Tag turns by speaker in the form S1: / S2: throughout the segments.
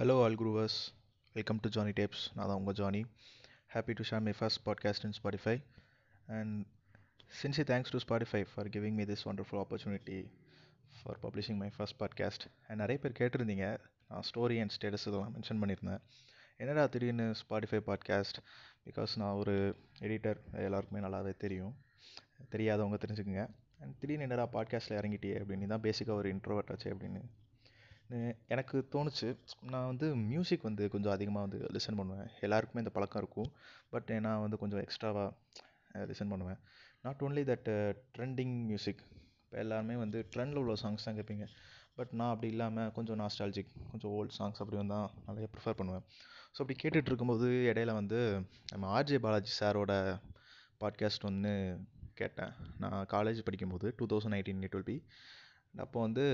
S1: Hello all groovers. Welcome to Johnny tapes நான் தான் உங்கள் Johnny happy to share my first podcast in Spotify and sincere thanks to Spotify for giving me this wonderful opportunity for publishing my first podcast and நிறைய பேர் கேட்டிருந்தீங்க. நான் story and status இதெல்லாம் mention பண்ணியிருந்தேன். என்னடா திடீர்னு ஸ்பாடிஃபை பாட்காஸ்ட் பிகாஸ் நான் ஒரு எடிட்டர் எல்லாருக்குமே நல்லாவே தெரியும். தெரியாதவங்க தெரிஞ்சுக்கோங்க. அண்ட் திடீர்னு என்னடா பாட்காஸ்ட்டில் இறங்கிட்டியே அப்படின்னு தான் பேசிக்காக ஒரு இன்ட்ரோவர்ட் ஆச்சு அப்படின்னு எனக்கு தோணுச்சு. நான் வந்து மியூசிக் வந்து கொஞ்சம் அதிகமாக வந்து லிசன் பண்ணுவேன். எல்லாருக்குமே இந்த பழக்கம் இருக்கும். பட் நான் வந்து கொஞ்சம் எக்ஸ்ட்ராவாக லிசன் பண்ணுவேன். Not only that trending music இப்போ எல்லாருமே வந்து ட்ரெண்டில் உள்ள சாங்ஸ் தான் கேட்பீங்க பட் நான் அப்படி இல்லாமல் கொஞ்சம் நாஸ்டாலஜிக் கொஞ்சம் ஓல்ட் சாங்ஸ் அப்படி தான் நிறைய ப்ரிஃபர் பண்ணுவேன். ஸோ அப்படி கேட்டுகிட்டு இருக்கும்போது இடையில வந்து நம்ம ஆர்ஜே பாலாஜி சாரோட பாட்காஸ்ட் ஒன்று கேட்டேன். நான் காலேஜ் படிக்கும்போது two thousand nineteen it will be அப்போ வந்து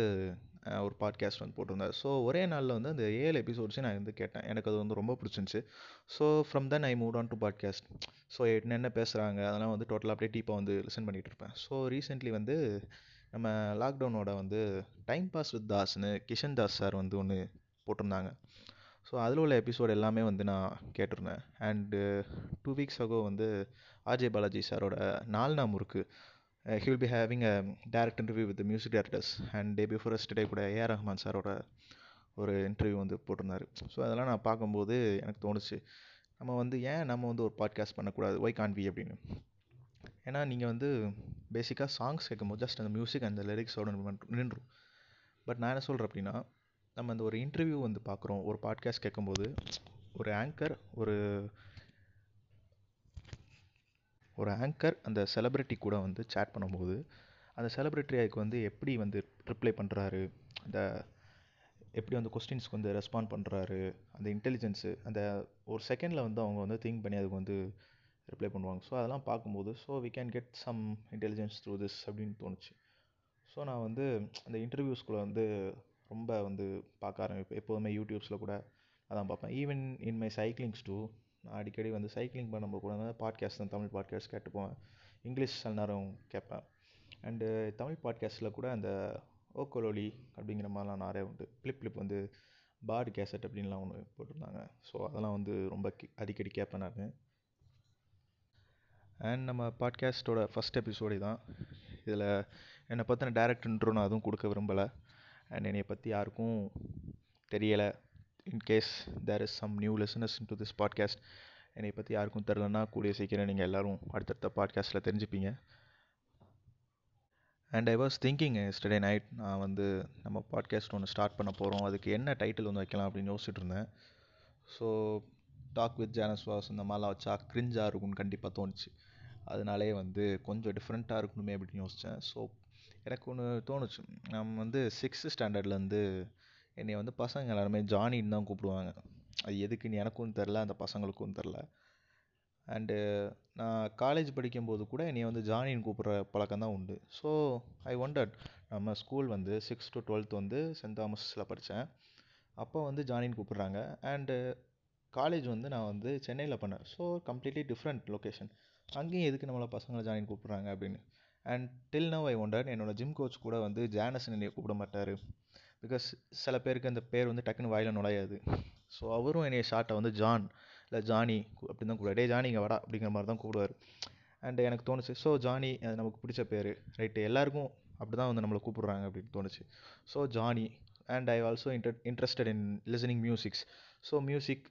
S1: ஒரு பாட்காஸ்ட் வந்து போட்டிருந்தார். ஸோ ஒரே நாளில் வந்து அந்த ஏழு எபிசோட்ஸையும் நான் வந்து கேட்டேன். எனக்கு அது வந்து ரொம்ப பிடிச்சிருந்துச்சி. So from then I move on to podcast so என்னென்ன பேசுகிறாங்க அதெல்லாம் வந்து டோட்டலாக அப்படியே டீப்பாக வந்து லிசன் பண்ணிகிட்டு இருப்பேன். ஸோ ரீசெண்ட்லி வந்து நம்ம லாக்டவுனோட வந்து டைம் பாஸ் வித் தாஸ்னு கிஷன் தாஸ் சார் வந்து ஒன்று போட்டிருந்தாங்க. ஸோ அதில் உள்ள எபிசோடு எல்லாமே வந்து நான் கேட்டிருந்தேன். அண்டு டூ வீக்ஸ் அகோ வந்து ஆர்ஜே பாலாஜி சாரோட நால்னா முறுக்கு. He will be having a direct interview with music directors and day before day கூட ஏஆர் ரஹ்மான் சாரோட ஒரு இன்டர்வியூ வந்து போட்டிருந்தாரு. ஸோ அதெல்லாம் நான் பார்க்கும்போது எனக்கு தோணுச்சு நம்ம வந்து ஏன் நம்ம வந்து ஒரு பாட்காஸ்ட் பண்ணக்கூடாது? ஒய் கான் பி அப்படின்னு. ஏன்னா நீங்கள் வந்து பேசிக்காக சாங்ஸ் கேட்கும்போது ஜஸ்ட் அந்த மியூசிக் அந்த லிரிக்ஸோட நின்றும். பட் நான் என்ன சொல்கிறேன் அப்படின்னா நம்ம அந்த ஒரு இன்டர்வியூ வந்து பார்க்குறோம். ஒரு பாட்காஸ்ட் கேட்கும்போது ஒரு ஆங்கர் ஒரு ஒரு ஆங்கர் அந்த செலப்ரிட்டி கூட வந்து சேட் பண்ணும்போது அந்த செலிப்ரிட்டிக்கு வந்து எப்படி வந்து ரிப்ளை பண்ணுறாரு அந்த எப்படி வந்து கொஸ்டின்ஸ்க்கு வந்து ரெஸ்பாண்ட் பண்ணுறாரு அந்த இன்டெலிஜென்ஸு அந்த ஒரு செகண்டில் வந்து அவங்க வந்து திங்க் பண்ணி அதுக்கு வந்து ரிப்ளை பண்ணுவாங்க. ஸோ அதெல்லாம் பார்க்கும்போது so we can get some intelligence through this அப்படின்னு தோணுச்சு. ஸோ நான் வந்து அந்த இன்டர்வியூஸ்குள்ளே வந்து ரொம்ப வந்து பார்க்க ஆரம்பிப்பேன். எப்போதுமே யூடியூப்ஸில் கூட அதான் பார்ப்பேன். Even in my cyclings too நான் அடிக்கடி வந்து சைக்கிளிங் பண்ணும்போது கூட பாட்காஸ்ட் தான் தமிழ் பாட்காஸ்ட் கேட்டுப்பேன் இங்கிலீஷ் சில நேரம் கேட்பேன். அண்டு தமிழ் பாட்காஸ்ட்டில் கூட அந்த ஓக்கோலோலி அப்படிங்கிற மாதிரிலாம் நிறைய உண்டு. ஃப்ளிப் ஃப்ளிப் வந்து பாடு கேசட் அப்படின்லாம் ஒன்று போட்டிருந்தாங்க. ஸோ அதெல்லாம் வந்து ரொம்ப கி- அடிக்கடி கேட்பேன் நான். அண்ட் நம்ம பாட்காஸ்ட்டோட ஃபஸ்ட் எபிசோடு தான். இதில் என்னை பற்றின டேரக்ட் இன்ட்ரோ நான் அதுவும் கொடுக்க விரும்பலை. அண்ட் என்னை பற்றி யாருக்கும் தெரியலை. In case there is some new listeners into this podcast என்னை பற்றி யாருக்கும் தெரிலனா கூடிய சீக்கிரம் நீங்கள் எல்லோரும் அடுத்தடுத்த பாட்காஸ்ட்டில் தெரிஞ்சுப்பீங்க. And I was thinking yesterday night நான் வந்து நம்ம பாட்காஸ்ட் ஒன்று ஸ்டார்ட் பண்ண போகிறோம் அதுக்கு என்ன டைட்டில் வந்து வைக்கலாம் அப்படின்னு யோசிச்சுட்டு இருந்தேன். So talk with Johns was இந்த மாதிரிலாம் வச்சா கிரிஞ்சாக இருக்கும்னு கண்டிப்பாக தோணுச்சு. அதனாலே வந்து கொஞ்சம் டிஃப்ரெண்ட்டாக இருக்கணுமே அப்படின்னு யோசித்தேன் ஸோ எனக்கு ஒன்று தோணுச்சு. நம்ம வந்து சிக்ஸ்த்து ஸ்டாண்டர்ட்லேருந்து என்னை வந்து பசங்க எல்லாருமே ஜானின்னு தான் கூப்பிடுவாங்க. அது எதுக்குன்னு எனக்கும் தெரில அந்த பசங்களுக்கும் தெரில அண்டு நான் காலேஜ் படிக்கும்போது கூட என்னை வந்து ஜானின்னு கூப்பிட்ற பழக்கம் தான் உண்டு. ஸோ ஐ ஒண்டர்ட் நம்ம ஸ்கூல் வந்து சிக்ஸ் டு டுவெல்த் வந்து சென்ட் தாமஸில் படித்தேன் அப்போ வந்து ஜானின்னு கூப்பிட்றாங்க. அண்டு காலேஜ் வந்து நான் வந்து சென்னையில் பண்ணேன். ஸோ கம்ப்ளீட்லி டிஃப்ரெண்ட் லொக்கேஷன் அங்கேயும் எதுக்கு நம்மளை பசங்களை ஜானின் கூப்பிட்றாங்க அப்படின்னு. And till now I wonder என்னோடய ஜிம் கோச் கூட வந்து ஜானஸ் என்னை கூப்பிட மாட்டார். பிகாஸ் சில பேருக்கு அந்த பேர் வந்து டக்குன்னு வாயில் நுழையாது. ஸோ அவரும் என்னைய ஷார்ட்டை வந்து ஜான் இல்லை ஜானி கு- அப்படின்னு தான் கூப்பிடுவார். டே ஜானி இங்கே வாடா அப்படிங்கிற மாதிரி தான் கூடுவார் அண்ட் எனக்கு தோணுச்சு ஸோ ஜானி அது நமக்கு பிடிச்ச பேர். ரைட்டு எல்லாருக்கும் அப்படி தான் வந்து நம்மளை கூப்பிடுறாங்க அப்படின்னு தோணுச்சு. So Johnny and I also inter interested in listening musics so music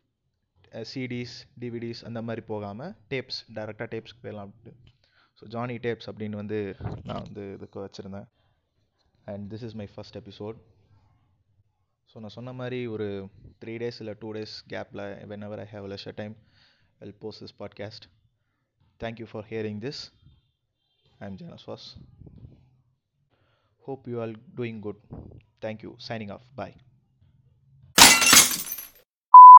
S1: CDs DVDs அந்த மாதிரி போகாமல் டேப்ஸ் டேரெக்டாக டேப்ஸ்க்கு போயிடலாம் அப்படின்ட்டு. ஸோ ஜானி டேப்ஸ் அப்படின்னு வந்து நான் வந்து இதுக்கு வச்சுருந்தேன். And this is my first episode so நான் சொன்ன மாதிரி ஒரு த்ரீ டேஸ் இல்லை டூ டேஸ் கேப்பில் whenever I have leisure time will post this podcast thank you for hearing this I am ஜானஸ்வாஸ் hope you all doing good thank you signing off bye